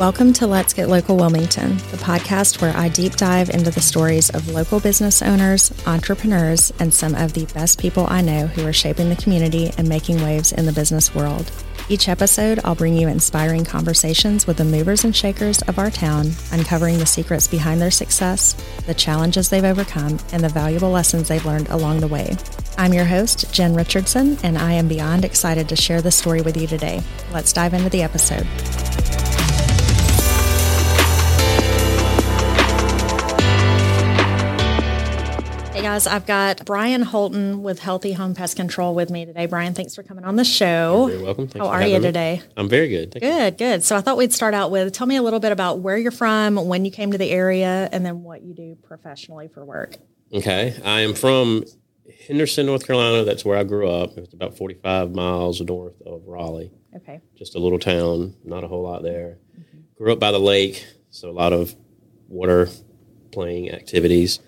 Welcome to Let's Get Local Wilmington, the podcast where I deep dive into the stories of local business owners, entrepreneurs, and some of the best people I know who are shaping the community and making waves in the business world. Each episode, I'll bring you inspiring conversations with the movers and shakers of our town, uncovering the secrets behind their success, the challenges they've overcome, and the valuable lessons they've learned along the way. I'm your host, Jenn Richardson, and I am beyond excited to share this story with you today. Let's dive into the episode. Hey guys, I've got Brian Holton with Healthy Home Pest Control with me today. Brian, thanks for coming on the show. You're welcome. Thanks How are you me. today? I'm very good. Thank you. Good, good. So I thought we'd start out with tell me a little bit about where you're from, when you came to the area, and then what you do professionally for work. Okay. I am from Henderson, North Carolina. That's where I grew up. It's about 45 miles north of Raleigh. Okay. Just a little town, not a whole lot there. Mm-hmm. Grew up by the lake, so a lot of water playing activities.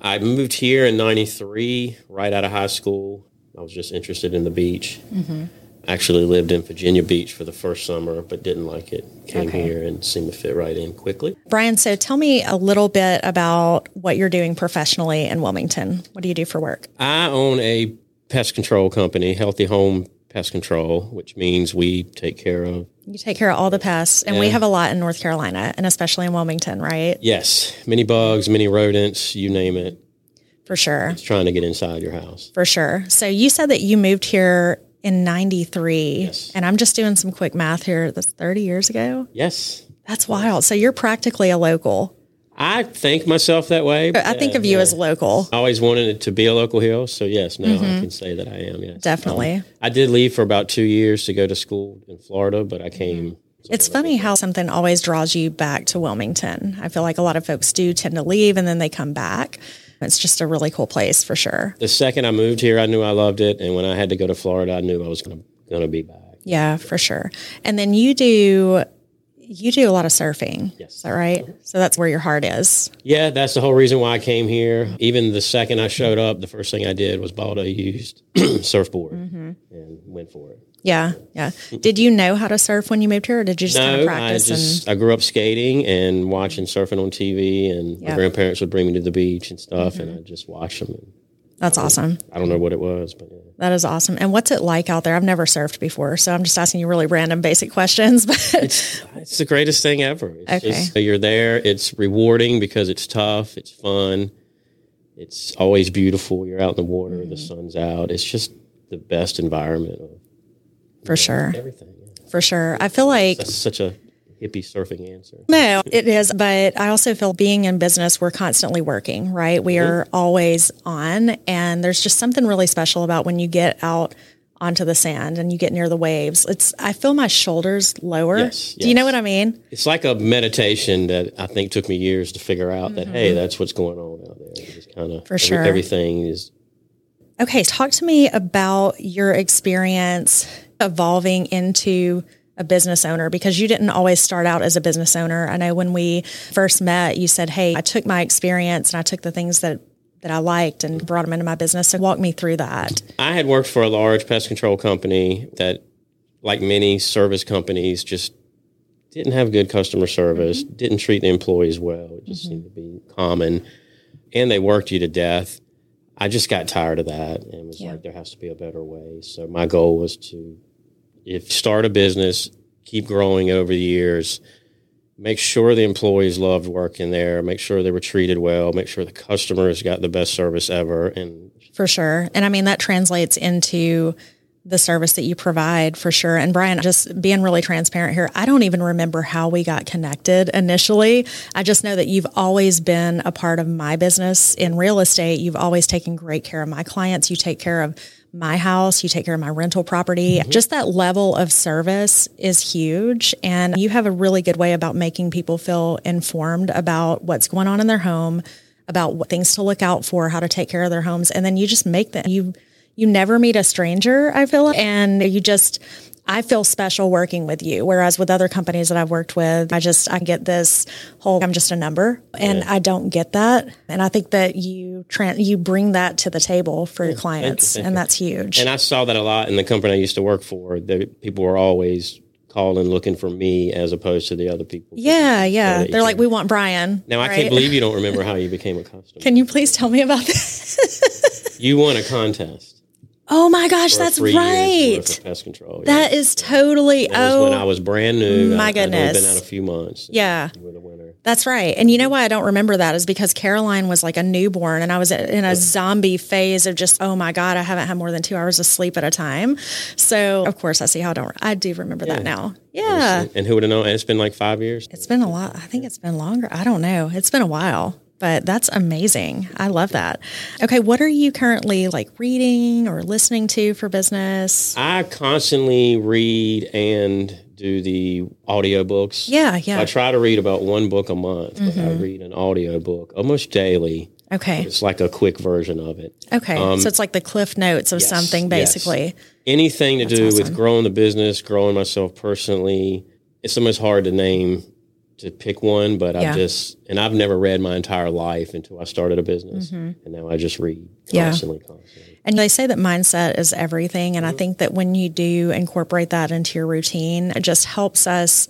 I moved here in 93, right out of high school. I was just interested in the beach. Mm-hmm. Actually lived in Virginia Beach for the first summer, but didn't like it. Came Okay. here and seemed to fit right in quickly. Brian, so tell me a little bit about what you're doing professionally in Wilmington. What do you do for work? I own a pest control company, Healthy Home Pest Control, which means we take care of, You take care of all the pests, and we have a lot in North Carolina, and especially in Wilmington, right? yes, many bugs, many rodents, you name it, For sure. it's trying to get inside your house. For sure. So you said that you moved here in 93, Yes. and I'm just doing some quick math here. That's 30 years ago. Yes. That's wild. So you're practically a local. I think myself that way. I think of uh, you as local. I always wanted it to be a local hill, so yes, now I mm-hmm. can say that I am. Yes, Definitely. Um, I did leave for about two years to go to school in Florida, but I came. Mm-hmm. It's funny how something always draws you back to Wilmington. I feel like a lot of folks do tend to leave and then they come back. It's just a really cool place for sure. The second I moved here, I knew I loved it, and when I had to go to Florida, I knew I was going to going to be back. Yeah, for sure. And then you do you do a lot of surfing. Yes. Is that right? So that's where your heart is. Yeah, that's the whole reason why I came here. Even the second I showed up, the first thing I did was bought a used surfboard Mm-hmm. and went for it. Yeah, yeah. Did you know how to surf when you moved here or did you just kind of No, I practice just I grew up skating and watching surfing on TV, and Yeah. Mm-hmm. my grandparents would bring me to the beach and stuff, and I just watch them. And That's awesome. I don't know what it was, but yeah. That is awesome. And what's it like out there? I've never surfed before, so I'm just asking you really random basic questions, but it's it's the greatest thing ever. It's Okay. just, you're there. It's rewarding because it's tough. It's fun. It's always beautiful. You're out in the water. Mm-hmm. The sun's out. It's just the best environment of for sure. everything. yeah. For sure. I feel like That's such a hippie surfing answer. No, it is. But I also feel being in business, we're constantly working, right? We are always on. And there's just something really special about when you get out onto the sand and you get near the waves. It's, I feel my shoulders lower. Yes, Do you know what I mean? It's like a meditation that I think took me years to figure out that hey, that's what's going on out there. It's kind of Mm-hmm. For sure. everything is Okay. Talk to me about your experience evolving into a business owner because you didn't always start out as a business owner. I know when we first met, you said, Hey, I took my experience and I took the things that, that I liked and brought them into my business. So walk me through that. I had worked for a large pest control company that, like many service companies, just didn't have good customer service, mm-hmm. didn't treat the employees well. It just seemed to be mm-hmm. common. And they worked you to death. I just got tired of that and was Yeah. like, there has to be a better way. So my goal was to, if start a business, keep growing over the years, make sure the employees loved working there, make sure they were treated well, make sure the customers got the best service ever, and For sure. And I mean, that translates into the service that you provide for sure. And Brian, just being really transparent here, I don't even remember how we got connected initially. I just know that you've always been a part of my business in real estate. You've always taken great care of my clients. You take care of my house, you take care of my rental property. Mm-hmm. Just that level of service is huge. And you have a really good way about making people feel informed about what's going on in their home, about what things to look out for, how to take care of their homes. And then you just make them, you, you never meet a stranger, I feel like, and you just, I feel special working with you. Whereas with other companies that I've worked with, I just, I get this whole, I'm just a number and I don't get that. And I think that you, tran you bring that to the table for your clients thank and that's huge. And I saw that a lot in the company I used to work for. The people were always calling looking for me as opposed to the other people. Yeah, yeah. They're you like, we want Brian. Now I can't believe you don't remember how you became a customer. Can you please tell me about this? you won a contest. Oh my gosh, that's right. pest control. Yeah. is totally. That was when I Oh, was brand new. my I, I'd goodness. been out a few months. Yeah. The winner. that's right. And you know why I don't remember that is because Caroline was like a newborn and I was in a zombie phase of just, oh my God, I haven't had more than two hours of sleep at a time. So, of course, I see how I don't. I do remember that now. Yeah. And who would have known? And it's been like five years. It's been a lot. I think it's been longer. I don't know. It's been a while, but that's amazing. I love that. Okay. What are you currently like reading or listening to for business? I constantly read and do the audiobooks. Yeah. Yeah. I try to read about one book a month, but I mm-hmm. read an audiobook almost daily. Okay. It's like a quick version of it. Okay. so um, it's like the cliff notes of yes, something yes. basically. Anything to do awesome. with growing the business, growing myself personally. It's almost hard to name to pick one, but Yeah. I just and I've never read my entire life until I started a business, and now I just read Mm-hmm. Yeah. constantly, constantly. And they say that mindset is everything. And I Mm-hmm. think that when you do incorporate that into your routine, it just helps us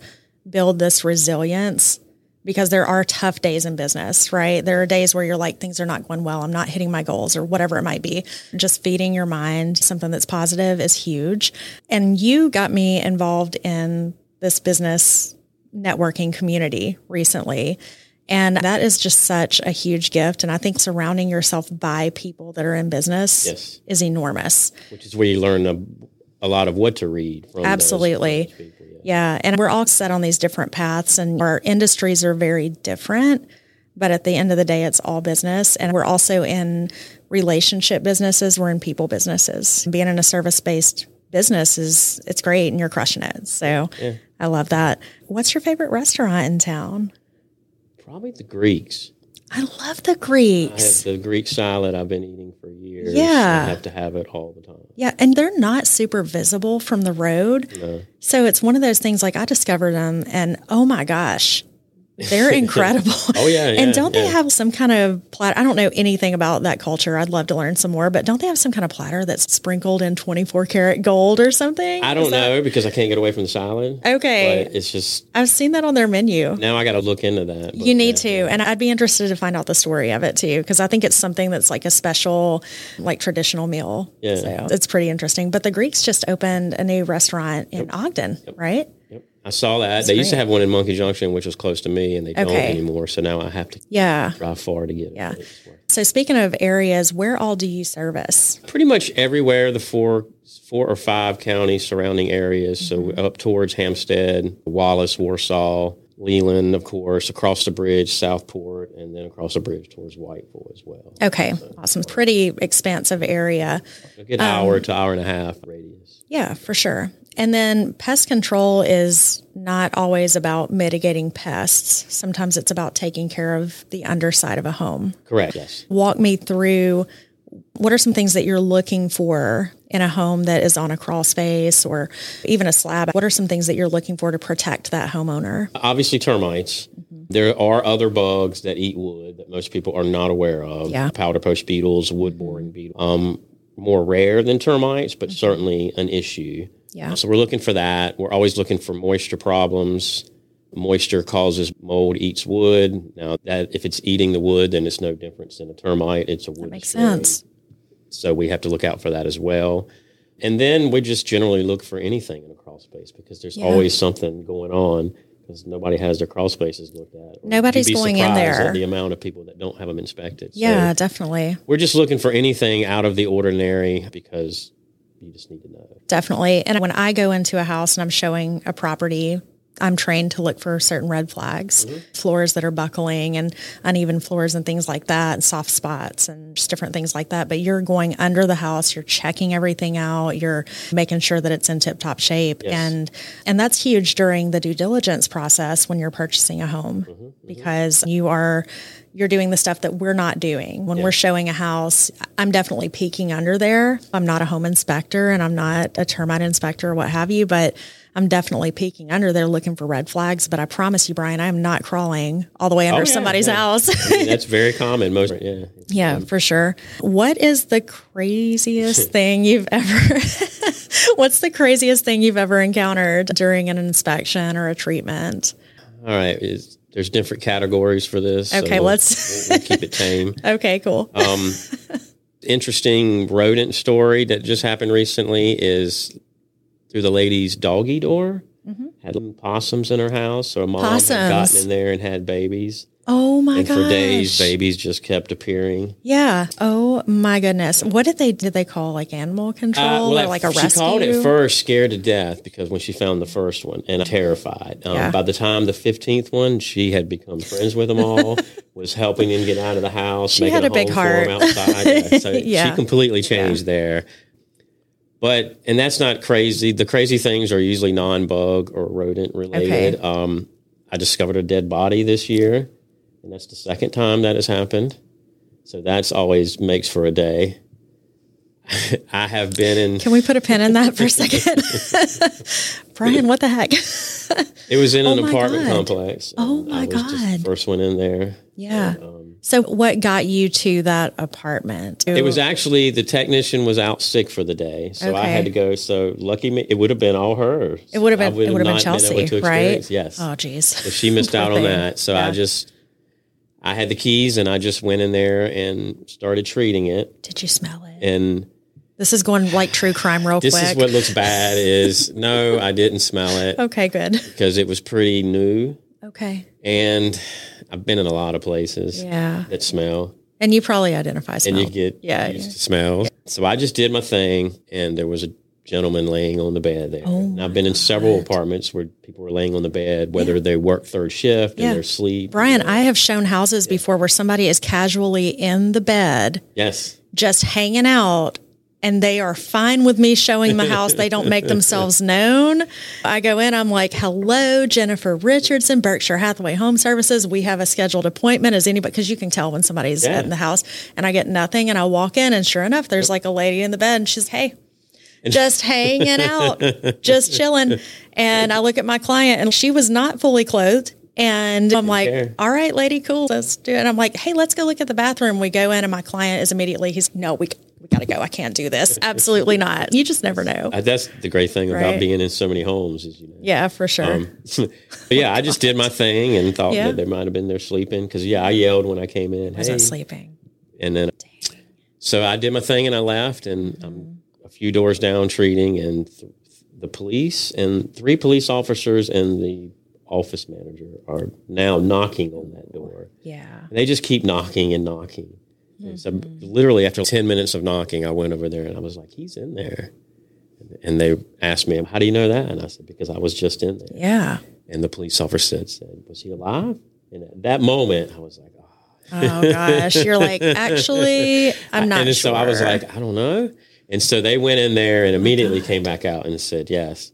build this resilience because there are tough days in business, right? There are days where you're like, things are not going well. I'm not hitting my goals or whatever it might be. Just feeding your mind something that's positive is huge. And you got me involved in this business networking community recently. And that is just such a huge gift. And I think surrounding yourself by people that are in business Yes. is enormous. Which is where you learn a, a lot of what to read. Those- Absolutely. those people, yeah. Yeah. And we're all set on these different paths, and our industries are very different. But at the end of the day, it's all business. And we're also in relationship businesses, we're in people businesses. Being in a service based business is it's great and you're crushing it. So I love that. What's your favorite restaurant in town? Probably the Greeks. I love the I have Greeks. the Greek salad I've been eating for years. Yeah. I have to have it all the time. Yeah, and they're not super visible from the road. No. So it's one of those things like I discovered them and oh my gosh, they're incredible. Oh, yeah, yeah, and don't they have some kind of platter? I don't know anything about that culture. I'd love to learn some more, but don't they have some kind of platter that's sprinkled in 24 karat gold or something? I don't that- know because I can't get away from the salad. Okay. But it's just I've seen that on their menu. now I got to look into that. You need yeah. to, and I'd be interested to find out the story of it too, because I think it's something that's like a special, like traditional meal. Yeah. so it's pretty interesting. But the Greeks just opened a new restaurant in Ogden, right? I saw that. they used to have one in Monkey Junction, which was close to me, and they don't anymore. So now I have to Yeah. drive far to get it. Yeah. But it's worth it. So speaking of areas, where all do you service? Pretty much everywhere, the four four or five counties surrounding areas. Mm-hmm. So up towards Hampstead, Wallace, Warsaw, Leland, of course, across the bridge, Southport, and then across the bridge towards Whiteville as well. Okay, awesome. Pretty expansive area. A good Um, hour to hour and a half radius. Yeah, for sure. And then pest control is not always about mitigating pests. Sometimes it's about taking care of the underside of a home. Correct. Yes. walk me through what are some things that you're looking for in a home that is on a crawl space or even a slab? What are some things that you're looking for to protect that homeowner? Obviously, termites. Mm-hmm. There are other bugs that eat wood that most people are not aware of. Yeah. Powder post beetles, wood boring beetles. Um, more rare than termites, but certainly an issue. Yeah. Uh, so we're looking for that. We're always looking for moisture problems. Moisture causes mold, eats wood. Now that if it's eating the wood, then it's no different than a termite. It's a wood. Makes destroying. sense. So we have to look out for that as well. And then we just generally look for anything in a crawl space because there's Yeah. always something going on because nobody has their crawl spaces looked at. Nobody's going in there. The amount of people that don't have them inspected. So Yeah, definitely. we're just looking for anything out of the ordinary because you just need to know. Definitely. And when I go into a house and I'm showing a property, I'm trained to look for certain red flags, mm-hmm. floors that are buckling and uneven floors and things like that, and soft spots and just different things like that. But you're going under the house, you're checking everything out, you're making sure that it's in tip top shape. Yes. And and that's huge during the due diligence process when you're purchasing a home mm-hmm, mm-hmm. because you are you're doing the stuff that we're not doing. When we're showing a house, I'm definitely peeking under there. I'm not a home inspector and I'm not a termite inspector or what have you, but I'm definitely peeking under there looking for red flags. But I promise you, Brian, I am not crawling all the way under Oh, yeah, somebody's yeah. house. I mean, that's very common. Most, yeah. yeah, for sure. What is the craziest thing you've ever? what's the craziest thing you've ever encountered during an inspection or a treatment? All right. There's different categories for this. so Okay, we'll- let's- we'll, we'll keep it tame. Okay, cool. Um, interesting rodent story that just happened recently is through the lady's doggy door. Had little possums in her house, so a mom had gotten in there and had babies, oh my and for days babies just kept appearing. Yeah. Oh my goodness. What did they did they call like animal control or like a she rescue? called it first scared to death because when she found the first one and terrified. Um, Yeah. By the time the fifteenth one, she had become friends with them all. was helping them get out of the house. She making had a big home for heart. outside. Yeah, So Yeah. she completely changed there. But and that's not crazy. The crazy things are usually non-bug or rodent related. Okay. Um, I discovered a dead body this year, and that's the second time that has happened. So that's always makes for a day. I have been in. Can we put a pin in that for a second? Brian, what the heck? It was in an Oh my apartment God. complex. Oh my I was just the God. first one in there. yeah. Um, So what got you to that apartment? it was actually the technician was out sick for the day, so I had to go. So lucky me, it would have been all hers. it would have been it would have been Chelsea, to right? Yes. Oh geez. So she missed out on that. So I just, I had the keys and I just went in there and started treating it. Did you smell it? And This is going like true crime real this quick. This is what looks bad is no, I didn't smell it okay, good. because it was pretty new. Okay. And I've been in a lot of places Yeah. that smell And you probably identify smell. and you get Yeah, used to smells. So I just did my thing and there was a gentleman laying on the bed there. Oh and I've been in several apartments where people were laying on the bed, whether they work third shift Yeah. and they're asleep. Brian, I have shown houses before where somebody is casually in the bed Yes. just hanging out and they are fine with me showing my house. They don't make themselves known. I go in, I'm like, hello, Jennifer Richardson, Berkshire Hathaway Home Services. We have a scheduled appointment. Is anybody, because you can tell when somebody's Yeah. in the house. And I get nothing. And I walk in, and sure enough, there's like a lady in the bed, and she's, hey, just hanging out, just chilling. And I look at my client, and she was not fully clothed. And I'm like, all right, lady, cool. Let's do it. And I'm like, hey, let's go look at the bathroom. We go in, and my client is immediately, he's, no, we, we got to go. I can't do this. Absolutely not. You just never know. Uh, That's the great thing Right. about being in so many homes is, you know. Yeah, for sure. Um, yeah, I just did my thing and thought Yeah. that they might have been there sleeping because yeah, I yelled when I came in, I wasn't sleeping. and then so I did my thing and I left, and Mm-hmm. I'm a few doors down treating, and th- the police and three police officers and the office manager are now knocking on that door. Yeah. And they just keep knocking and knocking. And so Mm-hmm. literally after 10 minutes of knocking, I went over there and I was like, he's in there. And they asked me, how do you know that? And I said, because I was just in there. Yeah. And the police officer said, said was he alive? And at that moment, I was like, oh. Oh gosh. You're like, actually, I'm not and sure. so I was like, I don't know. And so they went in there and immediately came back out and said yes.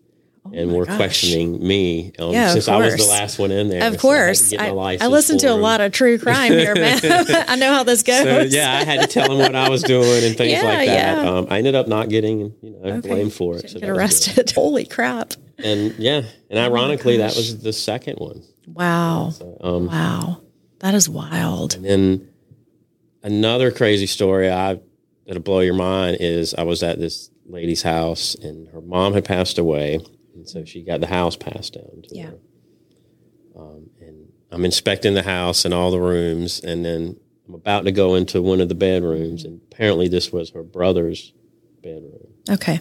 And were Oh gosh. questioning me um, Yeah, since I was the last one in there. of so I course. I, I license listen to a lot of true crime here, man. I know how this goes. So yeah, I had to tell them what I was doing and things Yeah, like that. yeah. Um, I ended up not getting you know Okay. blamed for it. So Get arrested. Holy crap. And yeah, and ironically, that was the second one. Wow. Um, Wow. That is wild. And then another crazy story I that'll blow your mind is I was at this lady's house and her mom had passed away, and so she got the house passed down to Yeah. her. Um, and I'm inspecting the house and all the rooms, and then I'm about to go into one of the bedrooms, and apparently this was her brother's bedroom. Okay.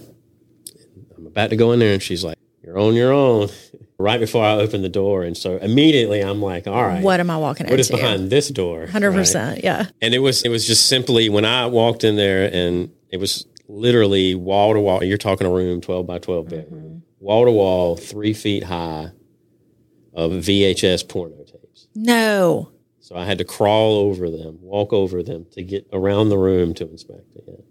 I'm about to go in there, and she's like, "You're on your own." right before I open the door, and so immediately I'm like, "All right, What am I walking into? what is behind this door?" Hundred right? percent. Yeah. and it was it was just simply when I walked in there and it was literally wall to wall. You're talking a room, twelve by 12 bedroom, wall to wall, three feet high, of VHS porno tapes. No. So I had to crawl over them, walk over them to get around the room to inspect it.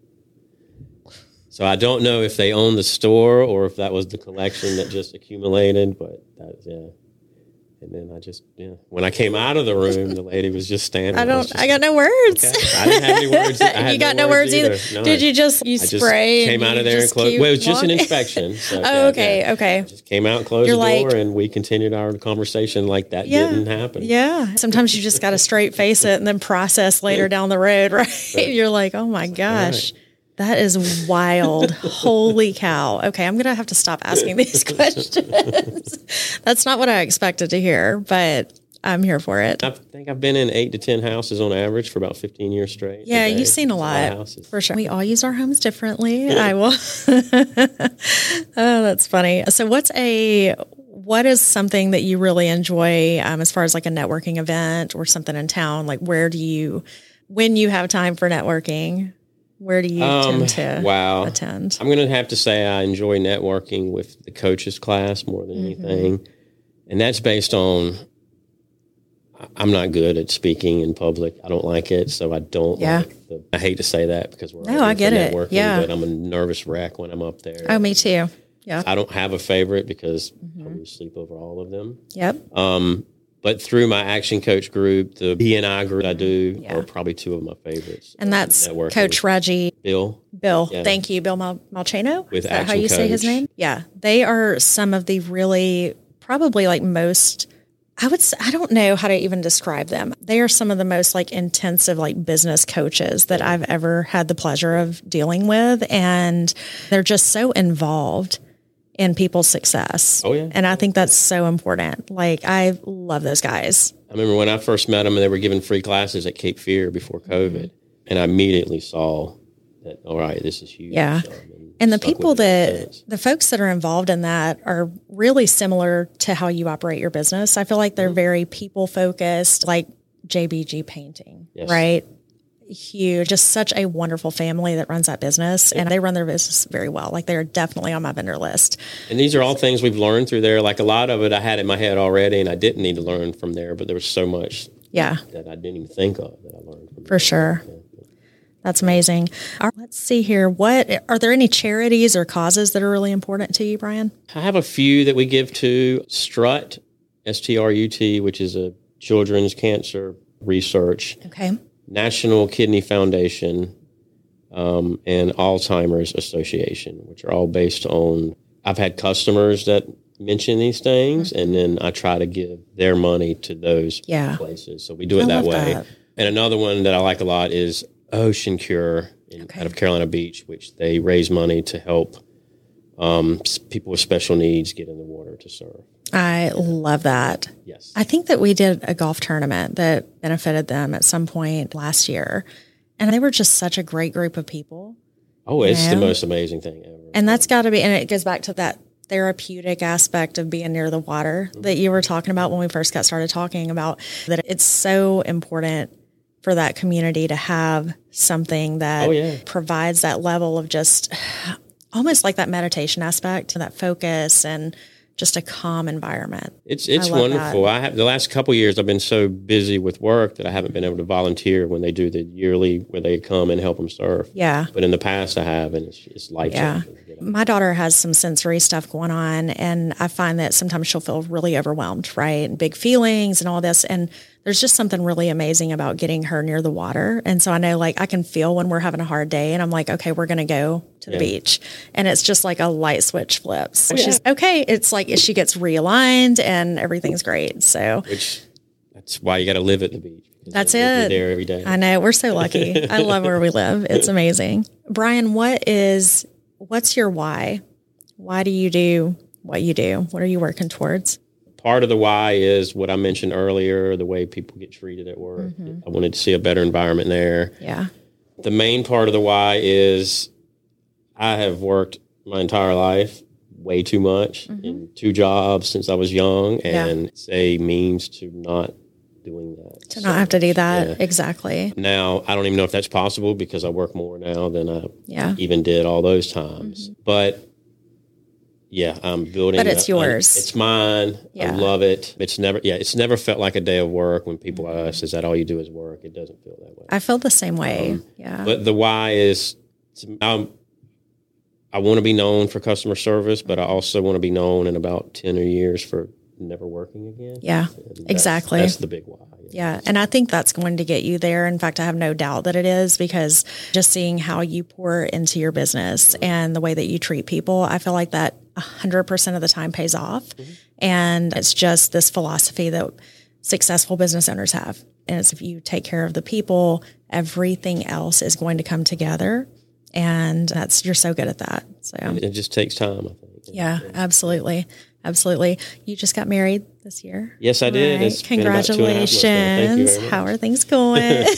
So I don't know if they own the store or if that was the collection that just accumulated, but that yeah. And then I just, yeah. When I came out of the room, the lady was just standing. I don't. just I got no words. Okay. I didn't have any words. I you got no words either. No. Did you just you I just spray? came out of there and closed. Well, it was just an inspection. So, Oh, okay, okay. Just came out, closed You're the like- door, and we continued our conversation like that Yeah. didn't happen. Yeah. Sometimes you just got to straight face it and then process later down the road, right? You're like, oh my gosh, that is wild. Holy cow. Okay, I'm going to have to stop asking these questions. That's not what I expected to hear, but I'm here for it. I think I've been in eight to ten houses on average for about fifteen years straight. Yeah, you've seen a lot of houses. for sure. We all use our homes differently. I will. oh, that's funny. So, what's a what is something that you really enjoy um, as far as like a networking event or something in town? Like, where do you, when you have time for networking, where do you Um, tend to wow. attend? I'm going to have to say I enjoy networking with the coaches class more than Mm-hmm. anything. And that's based on I'm not good at speaking in public. I don't like it, so I don't Yeah. like the, I hate to say that because we're No, all I get it. networking, Yeah. but I'm a nervous wreck when I'm up there. Oh, me too. Yeah. I don't have a favorite because Mm-hmm. I lose sleep over all of them. Yep. Um, but through my action coach group, the BNI group I mm-hmm. do Yeah. are probably two of my favorites. And um, that's Networking Coach Reggie Bill. Bill. Yeah. Thank you, Bill Mal- Malcheno. With Is that how you say his name? Yeah. They are some of the really, probably like most, I would, I don't know how to even describe them. They are some of the most like intensive, like business coaches that I've ever had the pleasure of dealing with. And they're just so involved in people's success. Oh, yeah. And I think that's so important. Like, I love those guys. I remember when I first met them and they were giving free classes at Cape Fear before mm-hmm. COVID. And I immediately saw that, all right, this is huge. Yeah. So, And the people that the folks that are involved in that are really similar to how you operate your business. I feel like they're mm-hmm. very people focused, like JBG painting, Yes. right? Huge, just such a wonderful family that runs that business and they run their business very well. Like they're definitely on my vendor list. And these are all things we've learned through there. Like a lot of it I had in my head already and I didn't need to learn from there, but there was so much Yeah, that I didn't even think of that I learned from for sure. That's amazing. All right, let's see here. What are there any charities or causes that are really important to you, Brian? I have a few that we give to Strut, S T R U T, which is a children's cancer research, Okay. National Kidney Foundation, um, and Alzheimer's Association, which are all based on. I've had customers that mention these things, and then I try to give their money to those Yeah. places. So we do it I that way. that. And another one that I like a lot is Ocean Cure in, Okay. out of Carolina Beach, which they raise money to help um, people with special needs get in the water to surf. I love that. Yes. I think that we did a golf tournament that benefited them at some point last year. And they were just such a great group of people. oh, it's the most amazing thing ever. And that's got to be, and it goes back to that therapeutic aspect of being near the water mm-hmm. that you were talking about when we first got started talking about that it's so important for that community to have something that Oh, yeah. provides that level of just almost like that meditation aspect, that focus and just a calm environment. It's it's love wonderful. I have the last couple years I've been so busy with work that I haven't been able to volunteer when they do the yearly where they come and help them surf. Yeah. But in the past I have, and it's it's life Yeah. My daughter has some sensory stuff going on, and I find that sometimes she'll feel really overwhelmed, right? And big feelings and all this. And there's just something really amazing about getting her near the water. And so I know, like, I can feel when we're having a hard day, and I'm like, okay, we're going to go to the Yeah. beach. And it's just like a light switch flips. Oh, yeah. She's okay. It's like she gets realigned, and everything's great. So Which that's why you got to live at the beach. That's you're- you're it. there every day. I know we're so lucky. I love where we live. It's amazing. Brian, what is what's your why? Why do you do what you do? What are you working towards? Part of the why is what I mentioned earlier, the way people get treated at work. Mm-hmm. I wanted to see a better environment there. Yeah. The main part of the why is I have worked my entire life way too much in two jobs since I was young, Mm-hmm. Yeah. and it's a means to not doing that. To not have to do that. Yeah. Exactly. Now, I don't even know if that's possible because I work more now than I Yeah. Mm-hmm. even did all those times. But yeah, I'm building. But it's a- yours. it's mine. Yeah. I love it. It's never. Yeah, it's never felt like a day of work when people ask, "Is that all you do is work?" It doesn't feel that way. I feel the same way. yeah. Um, But the why is, I'm, I want to be known for customer service, but I also want to be known in about ten or years for never working again. Yeah, that's- exactly. That's the big why. Yeah. And I think that's going to get you there. In fact, I have no doubt that it is because just seeing how you pour into your business and the way that you treat people, I feel like that 100% of the time pays off. And it's just this philosophy that successful business owners have. And it's if you take care of the people, everything else is going to come together. And that's, you're so good at that. So, It just takes time, I think. yeah, absolutely. Absolutely. You just got married this year. Yes, I did. Right. It's been about two and a half months now. Thank you Congratulations. How are things going?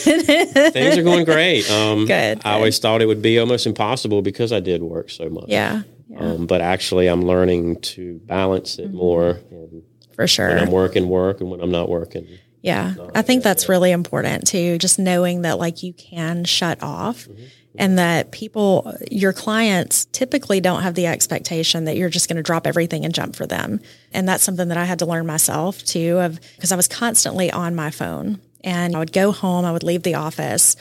Things are going great. Um, Good, I always thought it would be almost impossible because I did work so much. yeah, yeah, Um, but actually, I'm learning to balance it mm-hmm. more. And for sure. when. I'm working, work, and when I'm not working. Yeah. I think that's really important too. Just knowing that like you can shut off mm-hmm. Mm-hmm. and that people, your clients typically don't have the expectation that you're just going to drop everything and jump for them. And that's something that I had to learn myself too of because I was constantly on my phone and I would go home, I would leave the office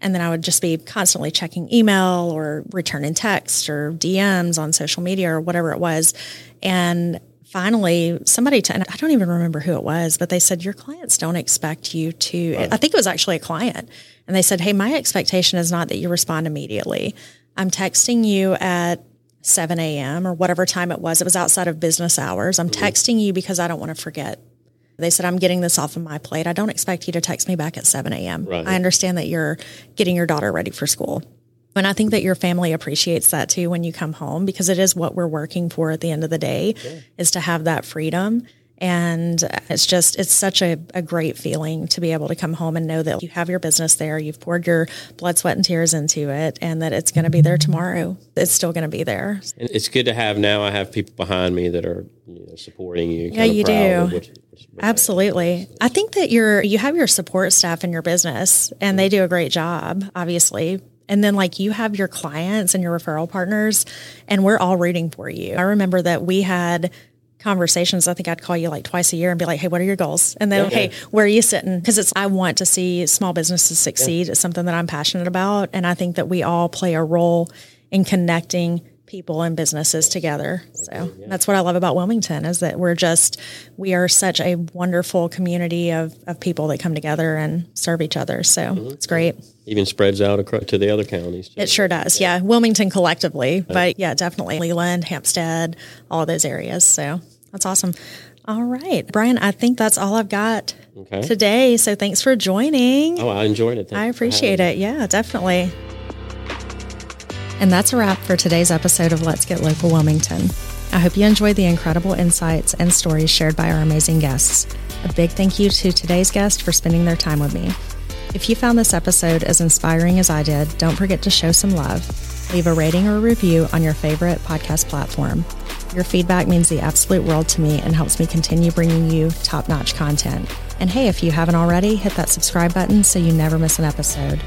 and then I would just be constantly checking email or returning text or DMs on social media or whatever it was. And finally, somebody, t- and I don't even remember who it was, but they said, Your clients don't expect you to. I think it was actually a client. And they said, Hey, my expectation is not that you respond immediately. I'm texting you at 7 a.m. or whatever time it was. It was outside of business hours. I'm mm-hmm. texting you because I don't want to forget. They said, I'm getting this off of my plate. I don't expect you to text me back at 7 a.m. Right. I understand that you're getting your daughter ready for school. And I think that your family appreciates that too when you come home because it is what we're working for at the end of the day is to have that freedom. And it's just, it's such a, a great feeling to be able to come home and know that you have your business there. You've poured your blood, sweat, and tears into it and that it's going to be there tomorrow. It's still going to be there. And it's good to have now. I have people behind me that are you know, supporting you. Yeah, you do. Absolutely. I think that you're you have your support staff in your business and they do a great job, obviously. And then like you have your clients and your referral partners and we're all rooting for you. I remember that we had conversations. I think I'd call you like twice a year and be like, "Hey, what are your goals?" And then, "Hey, where are you sitting?" Because it's I want to see small businesses succeed. It's something that I'm passionate about, and I think that we all play a role in connecting people and businesses together. So that's what I love about Wilmington is that we're just we are such a wonderful community of of people that come together and serve each other. So mm-hmm. it's great. Even spreads out across to the other counties. Too. It sure does. Yeah. Wilmington collectively, but yeah, definitely Leland, Hampstead, all those areas. So that's awesome. All right. Brian, I think that's all I've got Okay. today. So thanks for joining. Oh, I enjoyed it. Thank I appreciate me. it. Yeah, definitely. And that's a wrap for today's episode of Let's Get Local Wilmington. I hope you enjoyed the incredible insights and stories shared by our amazing guests. A big thank you to today's guest for spending their time with me. If you found this episode as inspiring as I did, don't forget to show some love. Leave a rating or review on your favorite podcast platform. Your feedback means the absolute world to me and helps me continue bringing you top notch content. And hey, if you haven't already, hit that subscribe button so you never miss an episode.